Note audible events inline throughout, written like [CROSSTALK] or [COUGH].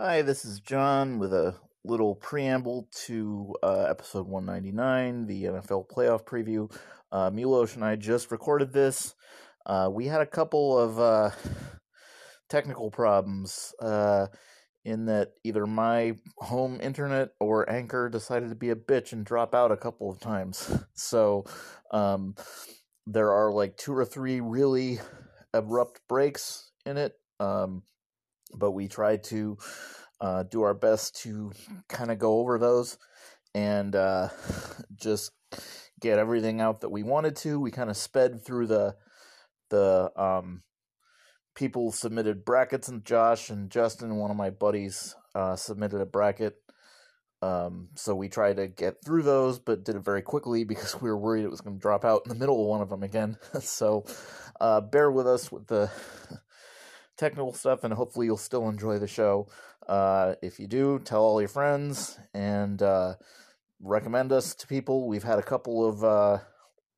Hi, this is John with a little preamble to uh, episode 199, the NFL playoff preview. Uh, Milos and I just recorded this. Uh, we had a couple of uh, technical problems uh, in that either my home internet or Anchor decided to be a bitch and drop out a couple of times. [LAUGHS] So um, there are like two or three really abrupt breaks in it. Um, but we tried to uh, do our best to kind of go over those and uh, [SIGHS] just get everything out that we wanted to. We kind of sped through the the um, people submitted brackets, and Josh and Justin, one of my buddies, uh, submitted a bracket. Um, so we tried to get through those, but did it very quickly [LAUGHS] because we were worried it was going to drop out in the middle of one of them again. [LAUGHS] so uh, bear with us with the technical stuff, and hopefully you'll still enjoy the show. Uh, if you do, tell all your friends and uh, recommend us to people. We've had a couple of uh,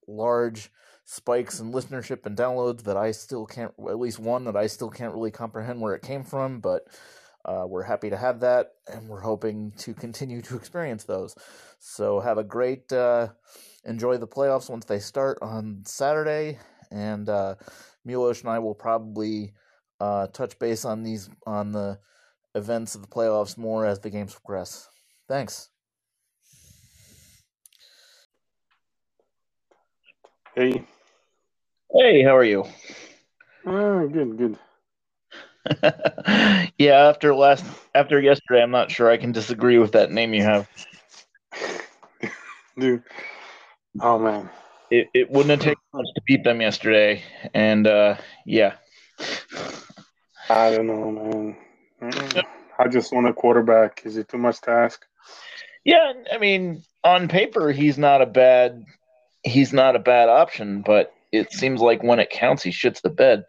large spikes in listenership and downloads that I still can't, at least one that I still can't really comprehend where it came from, but uh, we're happy to have that, and we're hoping to continue to experience those. So have a great, uh, enjoy the playoffs once they start on Saturday, and uh, Milos and I will probably uh, touch base on these on the events of the playoffs more as the games progress. Thanks. Hey. Hey, how are you? Ah, good, good. [LAUGHS] yeah, after last after yesterday, I'm not sure I can disagree with that name you have. [LAUGHS] Dude. Oh man. It it wouldn't have taken much to beat them yesterday, and uh, yeah. I don't know, man. Mm-mm. I just want a quarterback. Is it too much to ask? Yeah, I mean, on paper, he's not a bad he's not a bad option, but it seems like when it counts, he shits the bed.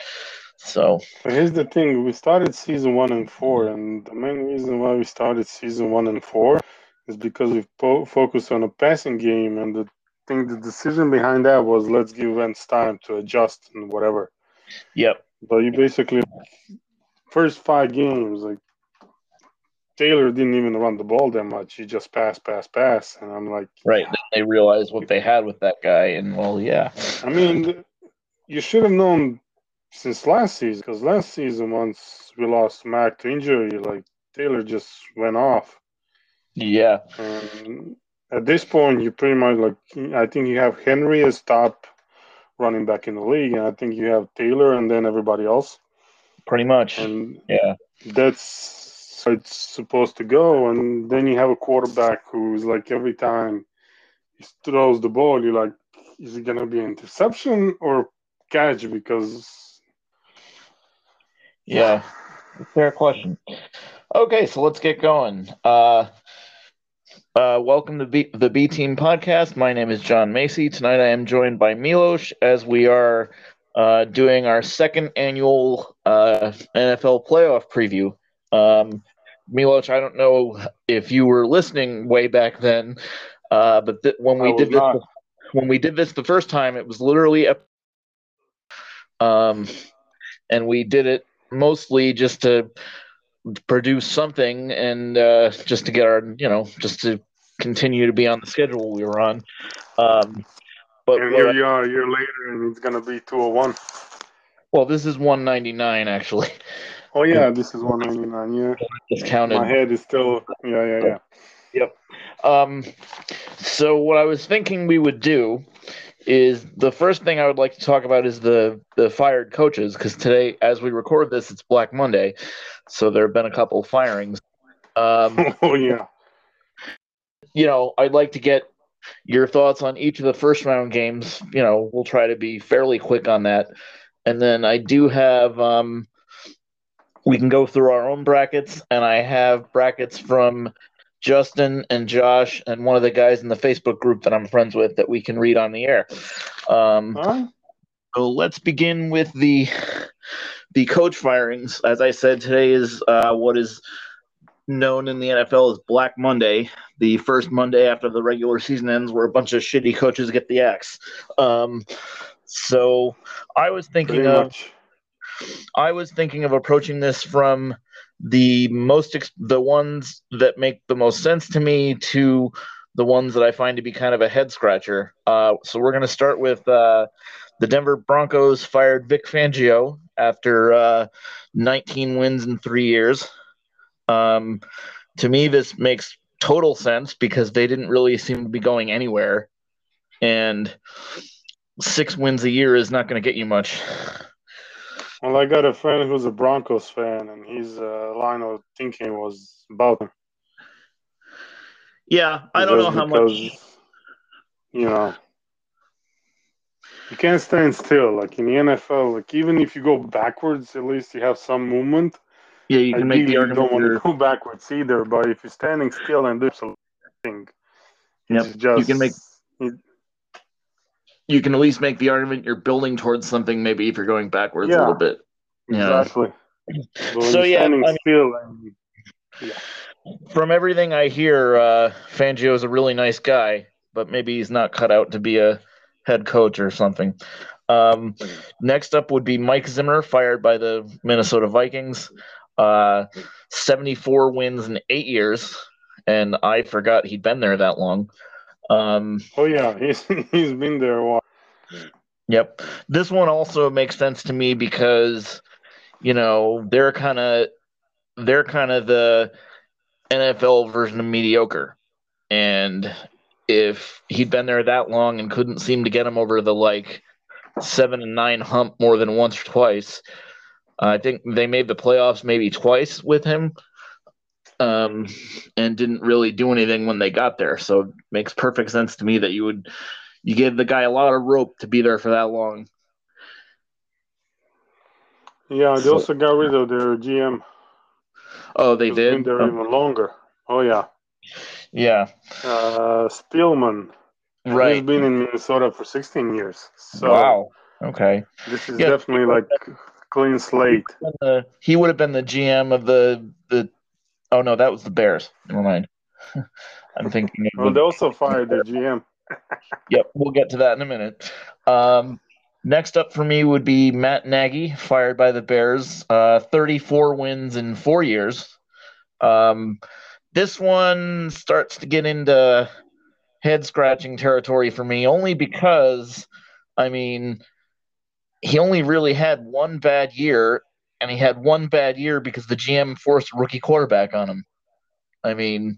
So But here's the thing: we started season one and four, and the main reason why we started season one and four is because we po- focused on a passing game, and the thing, the decision behind that was let's give Vance time to adjust and whatever. yep, But you basically first five games, like Taylor didn't even run the ball that much. He just pass, pass, pass, and I'm like, right. Then they realized what they had with that guy, and well, yeah, I mean, you should have known since last season, because last season once we lost Mack to injury, like Taylor just went off. yeah, And at this point, you pretty much like I think you have Henry as top running back in the league, and I think you have Taylor and then everybody else, pretty much. and Yeah, that's how it's supposed to go. And then you have a quarterback who's like every time he throws the ball, you're like, is it gonna be an interception or catch? Because yeah. Fair question. Okay, so let's get going. Uh, uh, welcome to B- the B Team Podcast. My name is John Macy. Tonight I am joined by Milos as we are uh, doing our second annual uh, NFL playoff preview. Um, Milos, I don't know if you were listening way back then, uh, but th- when we did this, when we did this the first time, it was literally, ep- um, and we did it mostly just to produce something and uh, just to get our, you know, just to continue to be on the schedule we were on. Um, but and here I- you are a year later, and it's gonna be two hundred one. well, this is 199 actually. [LAUGHS] Oh yeah, this is one ninety nine. Yeah, Just counted. my head is still. Yeah, yeah, yeah. Yep. Um, so what I was thinking we would do is the first thing I would like to talk about is the the fired coaches because today, as we record this, it's Black Monday, so there have been a couple firings. Um, [LAUGHS] Oh yeah. you know, I'd like to get your thoughts on each of the first round games. You know, we'll try to be fairly quick on that, and then I do have um, we can go through our own brackets, and I have brackets from Justin and Josh and one of the guys in the Facebook group that I'm friends with that we can read on the air. Um, right. so let's begin with the the coach firings. As I said, today is uh, what is known in the NFL as Black Monday, the first Monday after the regular season ends, where a bunch of shitty coaches get the axe. Um, so I was thinking of. I was thinking of approaching this from the most ex- the ones that make the most sense to me to the ones that I find to be kind of a head scratcher. Uh, so we're going to start with uh, the Denver Broncos fired Vic Fangio after uh, 19 wins in three years. Um, to me, this makes total sense because they didn't really seem to be going anywhere, and six wins a year is not going to get you much. Well, I got a friend who's a Broncos fan, and his uh, line of thinking was about them. Yeah, I don't know how because, much. You know, you can't stand still. Like in the NFL, like even if you go backwards, at least you have some movement. Yeah, you can make the Ideally, you argument. don't want to go backwards either. But if you're standing still and doing something, Yep, just you can make- you can at least make the argument you're building towards something. Maybe if you're going backwards a little bit. Yeah. exactly. But So, yeah, standing I mean- still and From everything I hear, uh, Fangio is a really nice guy, but maybe he's not cut out to be a head coach or something. Um, next up would be Mike Zimmer, fired by the Minnesota Vikings. Uh, 74 wins in eight years, and I forgot he'd been there that long. Um, oh yeah, he's [LAUGHS] he's been there a while. Yep. This one also makes sense to me because, you know, they're kind of they're kind of the NFL version of mediocre. And if he'd been there that long and couldn't seem to get him over the like 7 and 9 hump more than once or twice, I think they made the playoffs maybe twice with him. Um, and didn't really do anything when they got there. So it makes perfect sense to me that you would you gave the guy a lot of rope to be there for that long. Yeah, they So- also got rid of their GM. Oh, they He's Been did. there Oh, even longer. Oh yeah, yeah, uh, Spielman. He's right. been in Minnesota for 16 years. So wow. Okay. this is Yeah. definitely like clean slate. Uh, he would have been the GM of the the. Oh no, that was the Bears. Never mind. [LAUGHS] I'm thinking. Well, the- they also fired their GM. [LAUGHS] Yep, we'll get to that in a minute. Um, next up for me would be Matt Nagy, fired by the Bears. Uh, 34 wins in four years. Um, this one starts to get into head scratching territory for me, only because, I mean, he only really had one bad year, and he had one bad year because the GM forced rookie quarterback on him. I mean,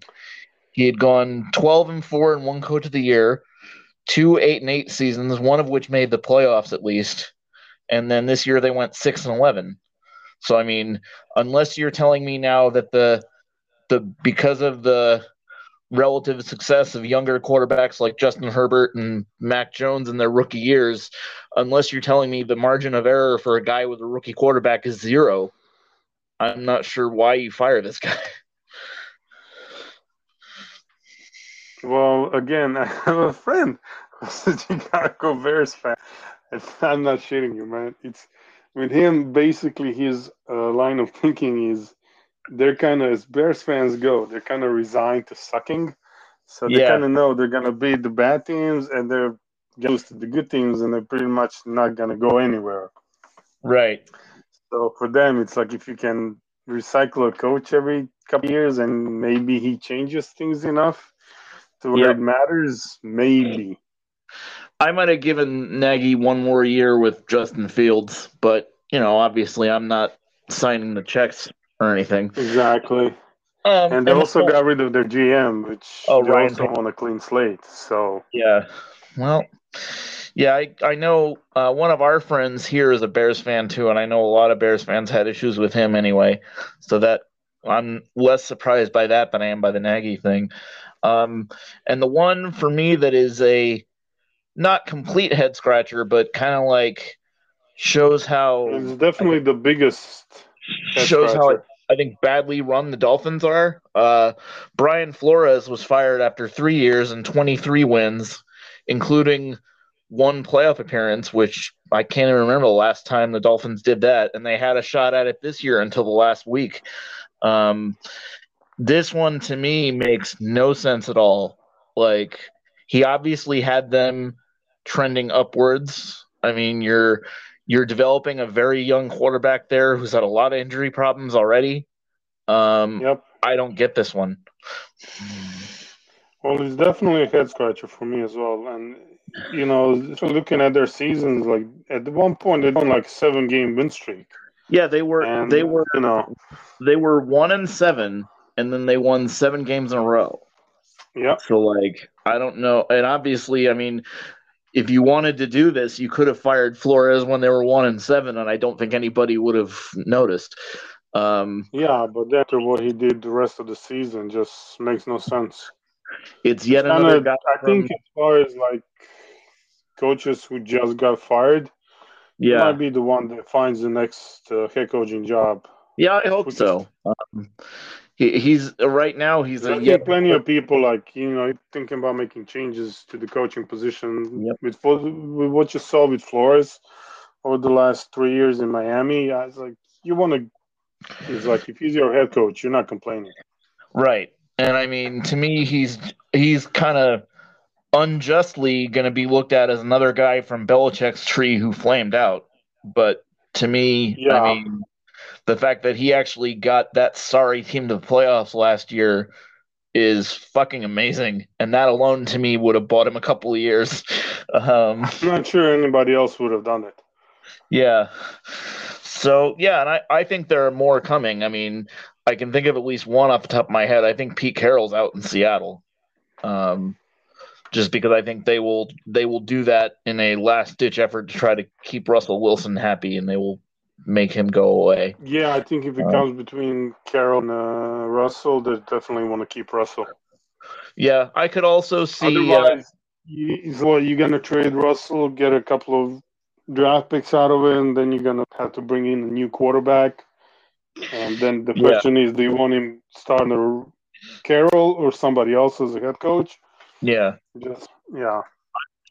he had gone 12 and 4 and one coach of the year two eight and eight seasons, one of which made the playoffs at least, and then this year they went six and eleven. So I mean, unless you're telling me now that the the because of the relative success of younger quarterbacks like Justin Herbert and Mac Jones in their rookie years, unless you're telling me the margin of error for a guy with a rookie quarterback is zero, I'm not sure why you fire this guy. [LAUGHS] Well, again, [LAUGHS] I have a friend who's a Chicago Bears fan. I'm not shitting you, man. It's with him. Basically, his uh, line of thinking is they're kind of as Bears fans go, they're kind of resigned to sucking. So they Yeah. kind of know they're gonna beat the bad teams, and they're used to the good teams, and they're pretty much not gonna go anywhere. Right. So for them, it's like if you can recycle a coach every couple years, and maybe he changes things enough to where Yep. it matters, maybe. I might have given Nagy one more year with Justin Fields, but you know, obviously, I'm not signing the checks or anything. Exactly. Um, And they and also the- got rid of their GM, which Oh, they Ryan also want a clean slate. So yeah. Well, yeah, I I know uh, one of our friends here is a Bears fan too, and I know a lot of Bears fans had issues with him anyway. So that I'm less surprised by that than I am by the Nagy thing. Um, and the one for me that is a not complete head scratcher, but kind of like shows how it's definitely the biggest head shows how. I think badly run the Dolphins are. Uh, Brian Flores was fired after three years and 23 wins, including one playoff appearance, which I can't even remember the last time the Dolphins did that. And they had a shot at it this year until the last week. Um, this one to me makes no sense at all. Like, he obviously had them trending upwards. I mean, you're you're developing a very young quarterback there who's had a lot of injury problems already. Um, Yep. I don't get this one. Well, it's definitely a head scratcher for me as well. And you know, looking at their seasons, like at one point they're on like seven game win streak. Yeah, they were And they were you know, they were one and seven, and then they won seven games in a row. yeah, So like, I don't know, and obviously, I mean, if you wanted to do this, you could have fired Flores when they were one and seven, and I don't think anybody would have noticed. Um, yeah. But after what he did the rest of the season, just makes no sense. it's yet Kinda- another guy. I think as far as like coaches who just got fired, he yeah, might be the one that finds the next uh, head coaching job. yeah, I hope so. Um, he, he's right now. He's a yet, plenty of people like you know thinking about making changes to the coaching position Yep. with, what- with what you saw with Flores over the last three years in Miami. I was like, you want to. It's like if he's your head coach, you're not complaining. right, and I mean, to me, he's he's kind of unjustly going to be looked at as another guy from Belichick's tree who flamed out. But to me, Yeah. I mean, the fact that he actually got that sorry team to the playoffs last year is fucking amazing, and that alone to me would have bought him a couple of years. [LAUGHS] Um, I'm not sure anybody else would have done it. yeah. So yeah, and I, I think there are more coming. I mean, I can think of at least one off the top of my head. I think Pete Carroll's out in Seattle. Um, just because I think they will they will do that in a last ditch effort to try to keep Russell Wilson happy, and they will make him go away. Yeah, I think if it Uh, comes between Carroll and uh, Russell, they definitely want to keep Russell. Yeah, I could also see. Uh, Otherwise, you, so what, you're gonna trade Russell, get a couple of draft picks out of it, and then you're gonna have to bring in a new quarterback. And then the Yeah. question is, do you want him starting Carroll or somebody else as a head coach? yeah, Just yeah,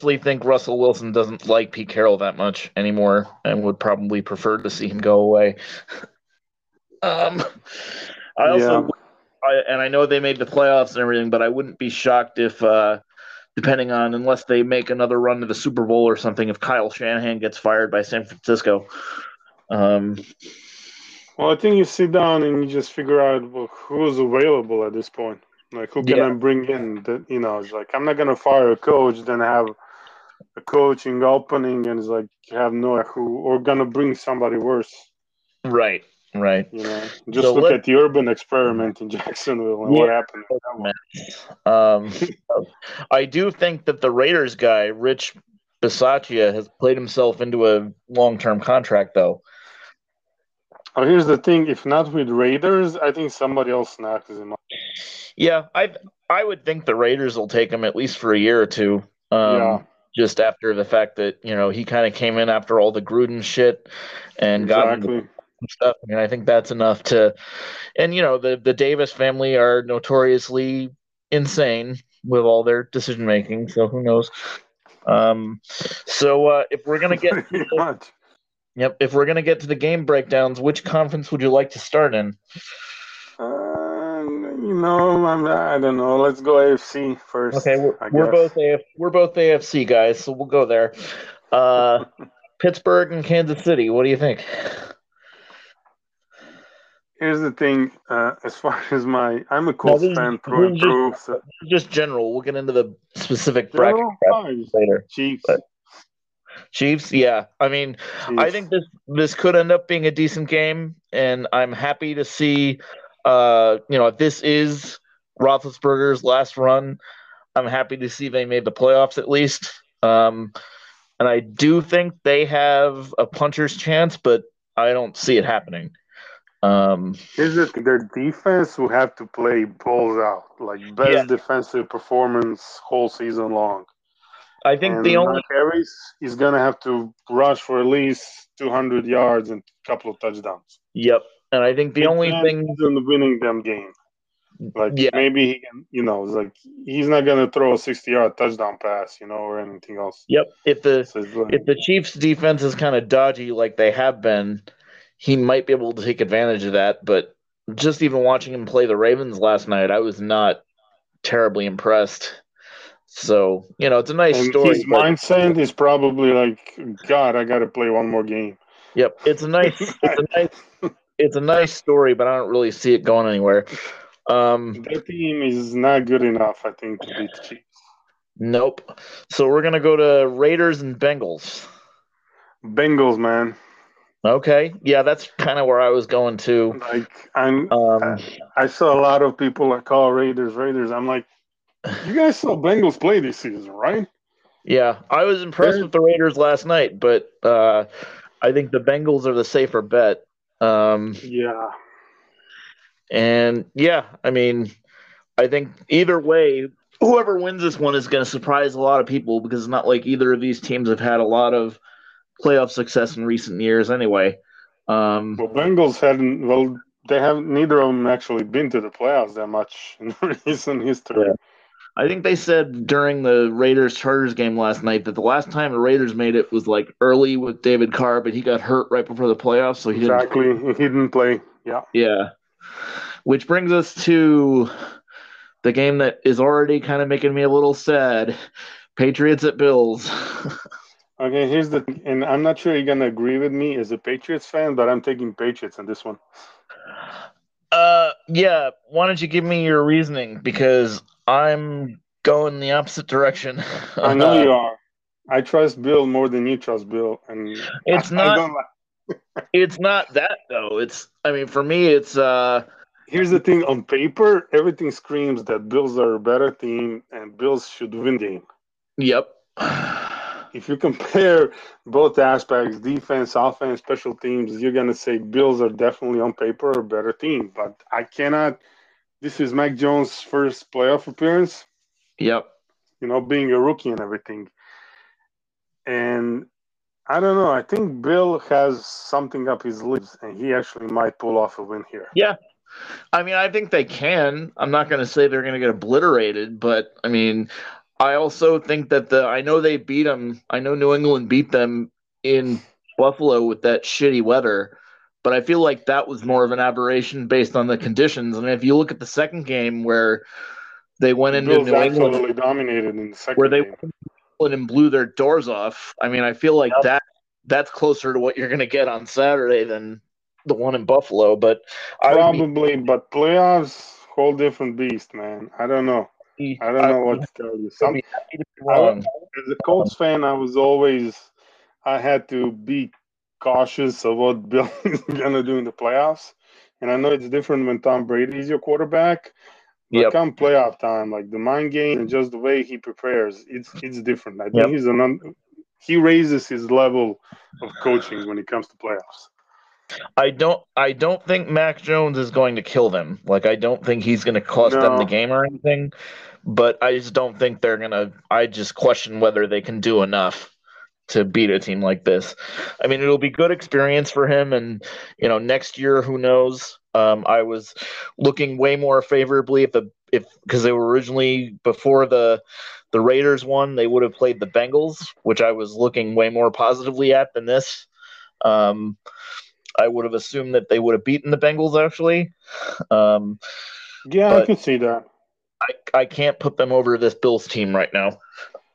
actually think Russell Wilson doesn't like Pete Carroll that much anymore, and would probably prefer to see him go away. [LAUGHS] um, I also yeah. I, and I know they made the playoffs and everything, but I wouldn't be shocked if, uh, depending on unless they make another run to the Super Bowl or something, if Kyle Shanahan gets fired by San Francisco. Um, Well, I think you sit down and you just figure out well, who's available at this point. Like who can Yeah. I bring in? That you know, it's like I'm not gonna fire a coach, then have a coaching opening, and it's like you have no who, or gonna bring somebody worse. right, right. You know, just So look let- at the Urban experiment in [LAUGHS] Jacksonville and what happened. with that one. [LAUGHS] Um, I do think that the Raiders guy, Rich Bisaccia, has played himself into a long-term contract, though. Oh, here's the thing: if not with Raiders, I think somebody else snatches him up. Yeah, I I would think the Raiders will take him at least for a year or two. Um, Yeah. Just after the fact that you know he kind of came in after all the Gruden shit and got Exactly. stuff. And I think that's enough to, and you know the the Davis family are notoriously insane with all their decision making. So who knows? Um, so uh, if we're gonna [LAUGHS] get yep, if we're gonna get to the game breakdowns, which conference would you like to start in? Know, I'm, I don't know. Let's go AFC first. Okay, we're, we're both AF, we're both AFC guys, so we'll go there. Uh, [LAUGHS] Pittsburgh and Kansas City. What do you think? Here's the thing. Uh, as far as my, I'm a Colts is- fan through and through. So, Just general. We'll get into the specific bracket later. Chiefs. But- Chiefs, yeah. I mean, I think this this could end up being a decent game, and I'm happy to see. Uh, you know, if this is Roethlisberger's last run, I'm happy to see they made the playoffs at least. Um, and I do think they have a puncher's chance, but I don't see it happening. Um, the thing. Their defense will have to play balls out, like best Yeah. defensive performance whole season long. I think and the only Harris is gonna have to rush for at least 200 yards and a couple of touchdowns. yep, and I think the only thing isn't winning them game. Like Yeah. maybe he can, you know, it's like he's not gonna throw a 60 yard touchdown pass, you know, or anything else. Yep, if the So like, if the Chiefs' defense is kind of dodgy like they have been, he might be able to take advantage of that. But just even watching him play the Ravens last night, I was not terribly impressed. So you know, it's a nice story. his but- mindset is probably like, God, I gotta play one more game. Yep, it's a nice, it's a [LAUGHS] nice, it's a nice story, but I don't really see it going anywhere. Um, Their team is not good enough, I think, to beat the Chiefs. nope. So we're gonna go to Raiders and Bengals. Bengals, man. Okay, yeah, that's kind of where I was going to. Like I'm, Um, I saw a lot of people that call Raiders Raiders. I'm like, you guys saw Bengals play this season, right? yeah, I was impressed They're- with the Raiders last night, but uh, I think the Bengals are the safer bet. Um, Yeah. And yeah, I mean, I think either way, whoever wins this one is going to surprise a lot of people because it's not like either of these teams have had a lot of playoff success in recent years anyway. Um, Well, Bengals hadn't. Well, they haven't. Neither of them actually been to the playoffs that much in [LAUGHS] recent history. Yeah. I think they said during the Raiders Chargers game last night that the last time the Raiders made it was like early with David Carr, but he got hurt right before the playoffs, so he didn't. Exactly. He didn't play. Yeah. Yeah. Which brings us to the game that is already kind of making me a little sad. Patriots at Bills. [LAUGHS] Okay. Here's the. And I'm not sure you're gonna agree with me as a Patriots fan, but I'm taking Patriots in this one. Uh yeah, why don't you give me your reasoning because I'm going the opposite direction. I know [LAUGHS] you are. I trust Bill more than you trust Bill, and It's I- I not like- [LAUGHS] it's not that though. It's I mean for me it's uh Here's the thing: on paper, everything screams that Bills are a better team and Bills should win the game. yep. If you compare both aspects, defense, offense, special teams, you're gonna say Bills are definitely on paper a better team. But I cannot. This is Mac Jones' first playoff appearance. Yep. You know, being a rookie and everything. And I don't know. I think Bill has something up his sleeves, and he actually might pull off a win here. Yeah. I mean, I think they can. I'm not going to say they're going to get obliterated, but I mean, I also think that the I know they beat them. I know New England beat them in Buffalo with that shitty weather, but I feel like that was more of an aberration based on the conditions. I mean, if you look at the second game where they went into Bills New England, absolutely dominated in the second where they game. went into New England and blew their doors off. I mean, I feel like Yep. that that's closer to what you're going to get on Saturday than the one in Buffalo. But I be- Probably, but playoffs, whole different beast, man. I don't know. I don't know what to tell you. Some, be happy to be I wrong. as a Colts fan, I was always I had to be cautious of what [LAUGHS] Bill is gonna do in the playoffs. And I know it's different when Tom Brady is your quarterback. But Yep. come playoff time, like the mind game and just the way he prepares, it's it's different. I think Yep. he's an he raises his level of coaching when it comes to playoffs. I don't I don't think Mac Jones is going to kill them. Like I don't think he's going to cost them the game or anything. But I just don't think they're going to I just question whether they can do enough to beat a team like this. I mean, it'll be good experience for him and you know, next year who knows. Um I was looking way more favorably if the if because they were originally before the the Raiders won, they would have played the Bengals, which I was looking way more positively at than this. Um I would have assumed that they would have beaten the Bengals actually. Um, Yeah, I But- can see that. I, I can't put them over this Bills team right now.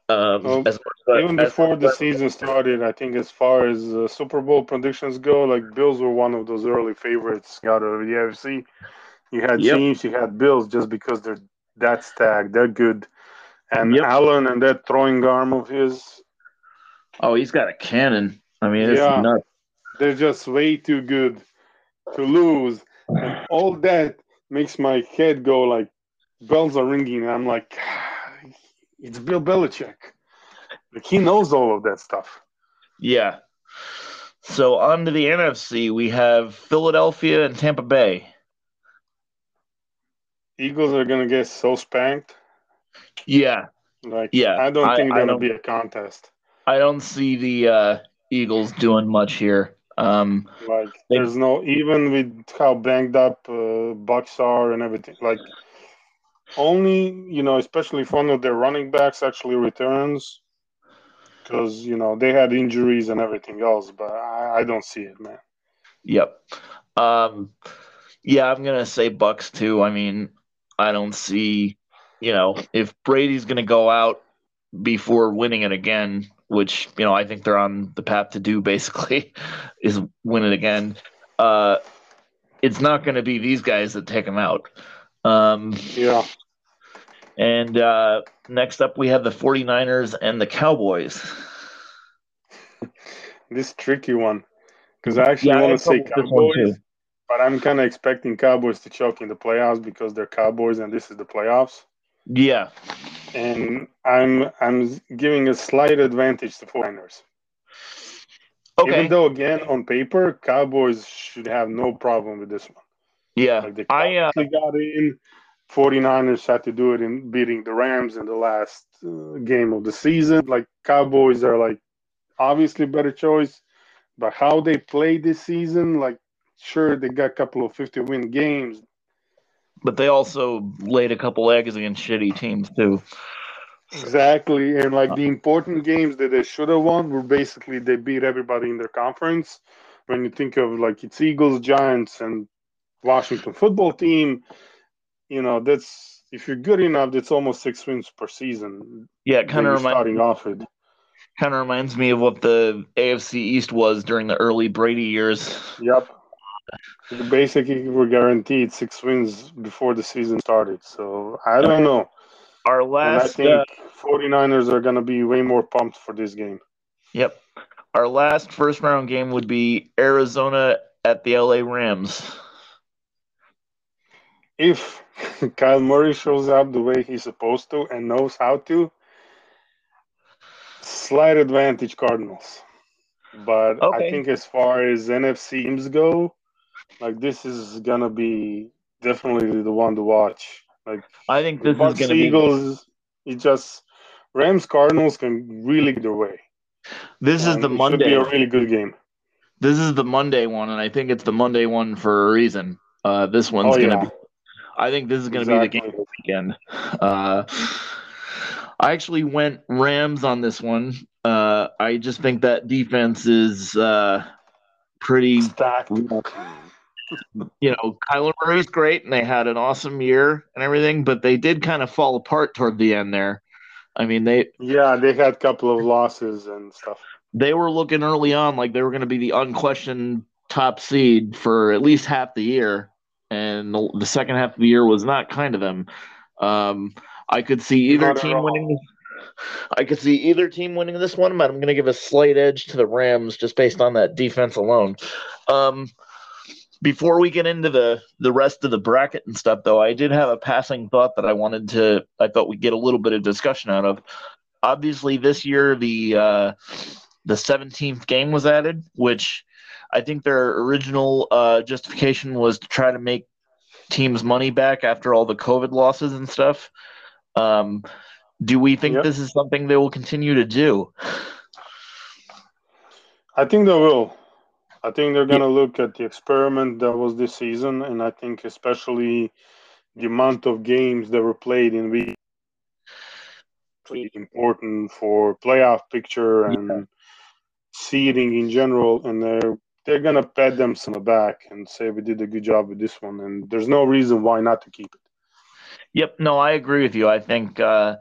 Um, Well, as as- Even as- before the season started, I think as far as uh, Super Bowl predictions go, like Bills were one of those early favorites out of the AFC. You had Yep. Chiefs, you had Bills, just because they're that stacked, they're good. And Yep. Allen and that throwing arm of his, oh, he's got a cannon. I mean, it's Yeah. nuts. They're just way too good to lose. And all that makes my head go like bells are ringing. And I'm like, it's Bill Belichick. Like he knows all of that stuff. Yeah. So on to the NFC, we have Philadelphia and Tampa Bay. Eagles are gonna get so spanked. Yeah, Like, Yeah, I don't think I that'll don't- be a contest. I don't see the uh, Eagles doing much here. Um, Like, They- there's no even with how banged up uh, Bucs are and everything. Like, only you know, especially if one of their running backs actually returns, because you know they had injuries and everything else. But I, I don't see it, man. Yep. Um, yeah, I'm gonna say Bucs too. I mean, I don't see, you know, if Brady's gonna go out before winning it again, which you know I think they're on the path to do. Basically, [LAUGHS] is win it again. Uh, it's not going to be these guys that take them out. Um, Yeah. and uh, next up, we have the 49ers and the Cowboys. This tricky one. Because I actually Yeah, want to say trouble with this one, Cowboys, but I'm kind of expecting Cowboys to choke in the playoffs because they're Cowboys and this is the playoffs. Yeah. And I'm I'm giving a slight advantage to 49ers. Okay. Even though, again, on paper, Cowboys should have no problem with this one. yeah. Like I uh, got in. 49ers had to do it in beating the Rams in the last uh, game of the season. Like Cowboys are like obviously better choice, but how they play this season, like sure they got a couple of 50 win games. But they also laid a couple eggs against shitty teams too. Exactly. And like the uh-huh. important games that they should have won were basically they beat everybody in their conference. When you think of like it's Eagles, Giants, and Washington football team, you know, that's if you're good enough, that's almost six wins per season. Yeah, it kind of reminds starting off with. kind of reminds me of what the AFC East was during the early Brady years. Yep. Basically, we're guaranteed six wins before the season started. So I don't know. Our And I last, think uh, 49ers are going to be way more pumped for this game. yep, our last first round game would be Arizona at the LA Rams. If [LAUGHS] Kyler Murray shows up the way he's supposed to and knows how to, slight advantage Cardinals. But Okay. I think as far as NFC teams go, like this is to be definitely the one to watch. Like I think this is going to be Eagles, it just Rams Cardinals can really get their way. this is the it Should Monday. be a really good game. This is the Monday one, and I think it's the Monday one for a reason. Uh, this one's Oh yeah, be. I think this is going to be the game exactly. weekend. Uh, I actually went Rams on this one. Uh, I just think that defense is uh, pretty. Stacked. You know, Kyler Murray's great, and they had an awesome year and everything, but they did kind of fall apart toward the end there. I mean, they Yeah, they had a couple of losses and stuff. they were looking early on like they were going to be the unquestioned top seed for at least half the year, and the, the second half of the year was not kind of them. Um, I could see either Not team winning. I could see either team winning this one, but I'm going to give a slight edge to the Rams just based on that defense alone. Um, before we get into the the rest of the bracket and stuff, though, I did have a passing thought that I wanted to. I thought we'd get a little bit of discussion out of. Obviously, this year the uh, the 17th game was added, which I think their original uh, justification was to try to make teams money back after all the COVID losses and stuff. Um, do we think Yep. this is something they will continue to do? I think they will. I think they're going to look at the experiment that was this season, and I think especially the amount of games that were played in week important for playoff picture and seeding in general, and they're they're gonna pat them on the back and say we did a good job with this one, and there's no reason why not to keep it. Yep, no, I agree with you. I think uh,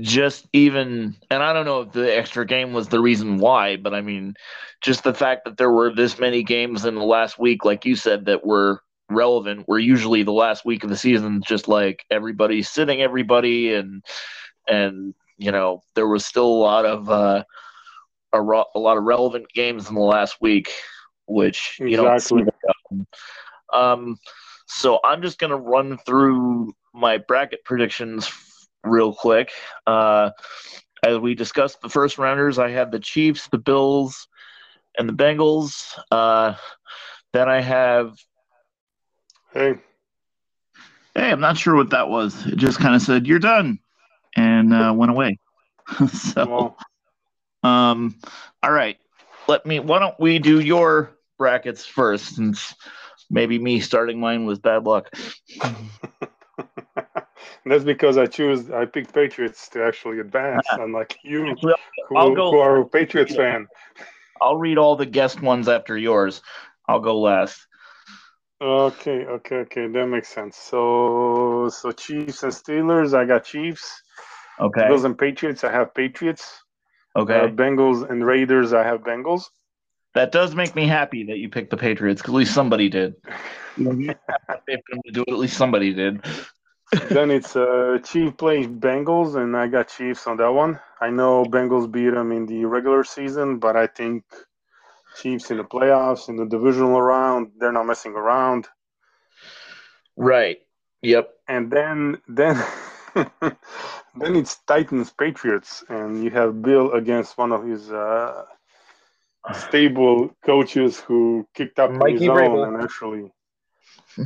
just even, and I don't know if the extra game was the reason why, but I mean, just the fact that there were this many games in the last week, like you said, that were relevant, were usually the last week of the season, just like everybody sitting everybody, and and you know there was still a lot of uh, a, ro- a lot of relevant games in the last week, which you don't see Exactly. Um, so I'm just gonna run through my bracket predictions real quick. Uh, as we discussed the first rounders, I have the Chiefs, the Bills, and the Bengals. Uh, then I have. Hey, Hey, I'm not sure what that was. It just kind of said you're done, and uh, went away. [LAUGHS] so, um, all right. Let me. Why don't we do your brackets first, since maybe me starting mine was bad luck. [LAUGHS] that's because I choose I picked Patriots to actually advance, [LAUGHS] unlike you, who, I'll go- who are a Patriots fan. I'll read all the guest ones after yours. I'll go last. Okay, okay, okay, that makes sense. So, so Chiefs and Steelers, I got Chiefs. Okay. Bills and Patriots, I have Patriots. Uh, Okay. Bengals and Raiders, I have Bengals. That does make me happy that you picked the Patriots because at least somebody did. [LAUGHS] if to do it, at least somebody did. Then it's uh, Chief playing Bengals, and I got Chiefs on that one. I know Bengals beat them in the regular season, but I think Chiefs in the playoffs, in the divisional round, they're not messing around. Right. Yep. And then then [LAUGHS] then it's Titans Patriots, and you have Bill against one of his uh, stable coaches who kicked up Mikey his own and actually,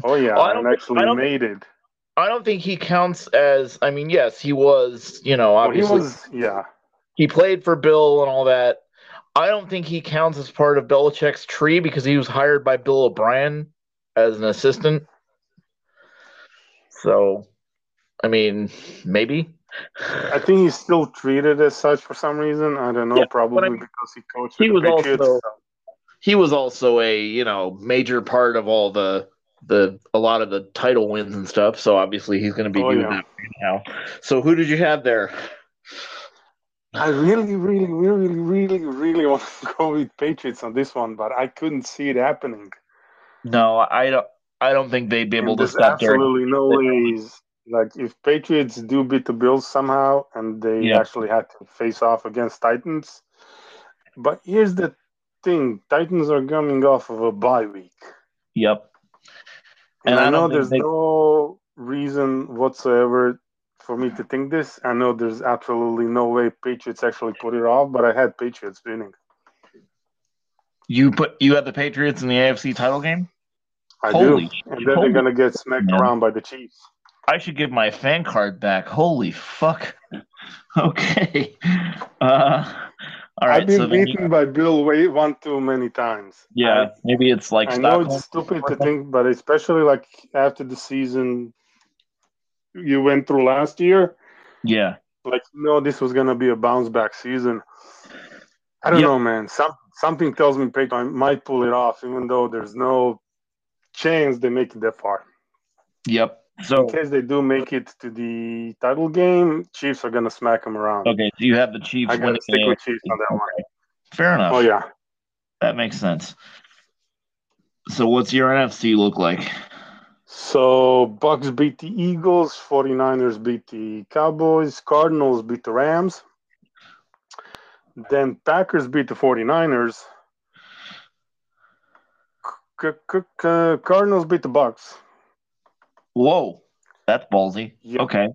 oh yeah, Oh, and actually made it. I don't think he counts as. I mean, yes, he was. You know, Well, he obviously was yeah. he played for Bill and all that. I don't think he counts as part of Belichick's tree because he was hired by Bill O'Brien as an assistant. So, I mean, maybe. I think he's still treated as such for some reason. I don't know, Yeah, probably I mean, because he coached he was also- he was also a you know major part of all the the a lot of the title wins and stuff. So obviously he's going to be Oh, doing yeah. that right now. So who did you have there? I really, really, really, really, really want to [LAUGHS] go with Patriots on this one, but I couldn't see it happening. No, I don't. I don't think they'd be able And to there's stop Derrick. absolutely no ways. Like if Patriots do beat the Bills somehow, and they Yeah. actually had to face off against Titans. But here's the thing: Titans are coming off of a bye week, Yep. And, And I I know there's they- no reason whatsoever for me to think this. I know there's absolutely no way Patriots actually put it off, but I had Patriots winning. You put you had the Patriots in the AFC title game. I Holy do, and then Holy- they're gonna get smacked man. around by the Chiefs. I should give my fan card back. Holy fuck. [LAUGHS] Okay. Uh, all right. I've been so then you- beaten by Bill way one too many times. yeah, maybe it's like I know it's stupid to think, but especially like after the season you went through last year, Yeah. like you know this was gonna be a bounce back season. I don't Yep. know, man. Some something tells me Peyton might pull it off, even though there's no chance they make it that far. Yep. So In case they do make it to the title game, Chiefs are gonna smack them around. okay, so you have the Chiefs I gotta winning. stick with Chiefs on that one. Okay. Fair enough. Oh yeah. That makes sense. So what's your NFC look like? So Bucs beat the Eagles, 49ers beat the Cowboys, Cardinals beat the Rams. Then Packers beat the 49ers. C- c- c- Cardinals beat the Bucks. Whoa, that's ballsy. Yep. Okay,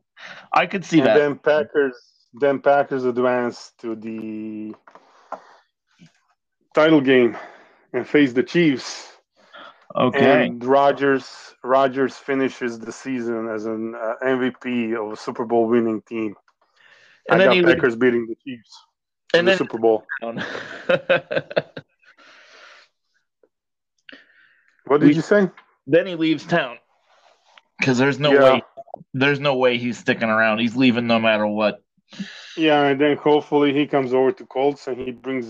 I could see and that. then Packers then Packers advance to the title game and face the Chiefs. okay, And Rodgers Rodgers finishes the season as an uh, MVP of a Super Bowl winning team. and I then got he Packers beating the Chiefs in and the Super Bowl. [LAUGHS] What did We- you say? then he leaves town because there's no Yeah. way there's no way he's sticking around. He's leaving no matter what. Yeah, and then hopefully he comes over to Colts and he brings.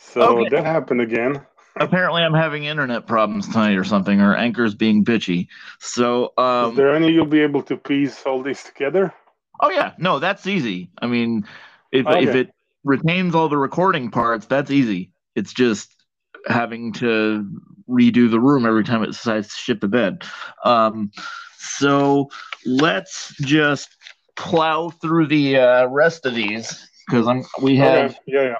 So Okay. that happened again. Apparently, I'm having internet problems tonight or something, or Anchor's being bitchy. So, Is um, there any you'll be able to piece all this together? oh yeah, no, that's easy. I mean, if if it retains all the recording parts, that's easy. It's just having to redo the room every time it decides to shit the bed. Um, so let's just plow through the uh, rest of these because I'm we have Okay. Yeah, yeah.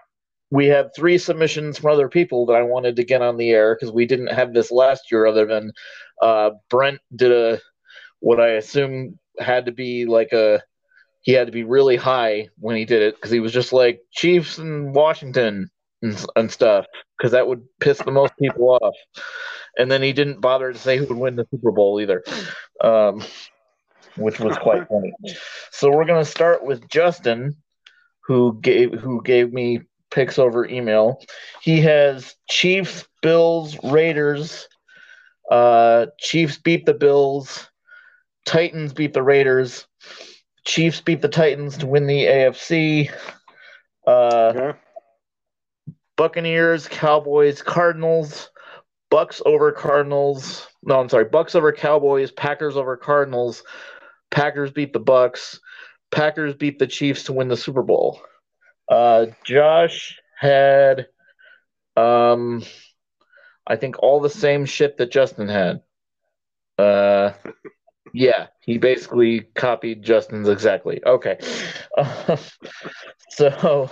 we have three submissions from other people that I wanted to get on the air because we didn't have this last year. Other than uh, Brent did a what I assume had to be like a he had to be really high when he did it because he was just like Chiefs and Washington and, and stuff because that would piss the most people off. And then he didn't bother to say who would win the Super Bowl either, um, which was quite [LAUGHS] funny. So we're gonna start with Justin, who gave who gave me picks over email. He has Chiefs, Bills, Raiders. Uh, Chiefs beat the Bills. Titans beat the Raiders. Chiefs beat the Titans to win the AFC. Uh, Okay. Buccaneers, Cowboys, Cardinals, Bucs over Cardinals. No, I'm sorry, Bucs over Cowboys, Packers over Cardinals. Packers beat the Bucks. Packers beat the Chiefs to win the Super Bowl. Uh, Josh had Um, I think all the same shit that Justin had. Uh, yeah, he basically copied Justin's exactly. Okay. Uh, [LAUGHS] so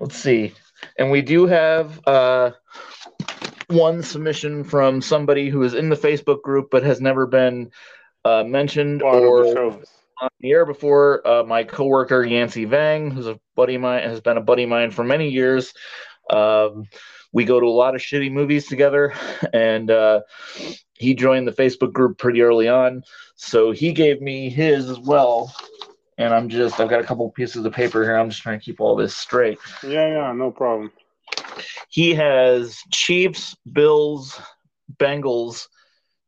let's see. And we do have uh, one submission from somebody who is in the Facebook group but has never been uh, mentioned Part or on the air before. Uh, my coworker Yancey Vang, who's a buddy of mine, has been a buddy of mine for many years. Um, we go to a lot of shitty movies together, [LAUGHS] and uh, he joined the Facebook group pretty early on. So he gave me his as well. And I'm just, I've got a couple pieces of paper here. I'm just trying to keep all this straight. Yeah, yeah, no problem. He has Chiefs, Bills, Bengals,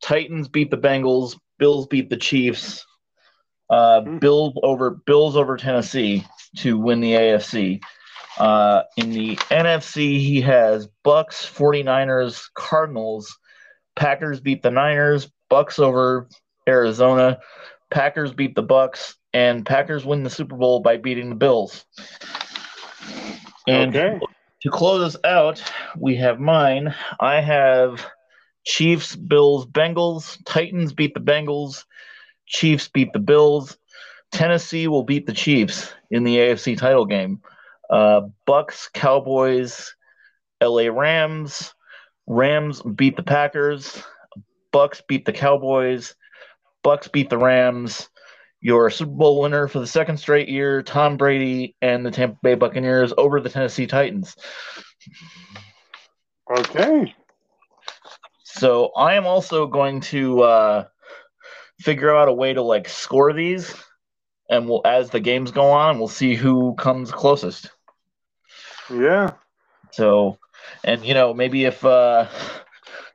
Titans beat the Bengals, Bills beat the Chiefs, uh, Hmm. Bills over Bills over Tennessee to win the AFC. Uh, in the NFC, he has Bucs, 49ers, Cardinals, Packers beat the Niners, Bucs over Arizona, Packers beat the Bucs, and Packers win the Super Bowl by beating the Bills. And okay. to close us out, we have mine. I have Chiefs, Bills, Bengals. Titans beat the Bengals. Chiefs beat the Bills. Tennessee will beat the Chiefs in the AFC title game. Uh, Bucs, Cowboys, LA Rams. Rams beat the Packers. Bucs beat the Cowboys. Bucs beat the Rams. Your Super Bowl winner for the second straight year, Tom Brady and the Tampa Bay Buccaneers over the Tennessee Titans. Okay. So I am also going to uh, figure out a way to like score these, and we'll as the games go on, we'll see who comes closest. Yeah. So, and you know, maybe if uh,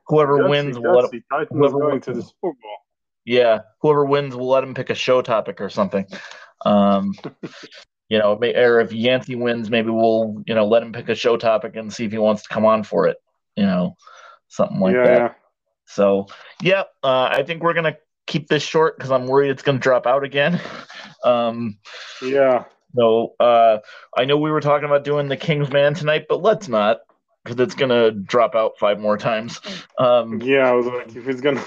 whoever Gutsy, wins, we'll let, gutsy. Titans whoever going wins- to the Super Bowl. Yeah, whoever wins, we'll let him pick a show topic or something. Um, [LAUGHS] you know, or if Yancey wins, maybe we'll you know let him pick a show topic and see if he wants to come on for it. You know, something like yeah, that. yeah. So, yeah, uh, I think we're gonna keep this short because I'm worried it's gonna drop out again. [LAUGHS] Um, Yeah. so uh, I know we were talking about doing the King's Man tonight, but let's not because it's gonna drop out five more times. Um, Yeah, I was like, if it's gonna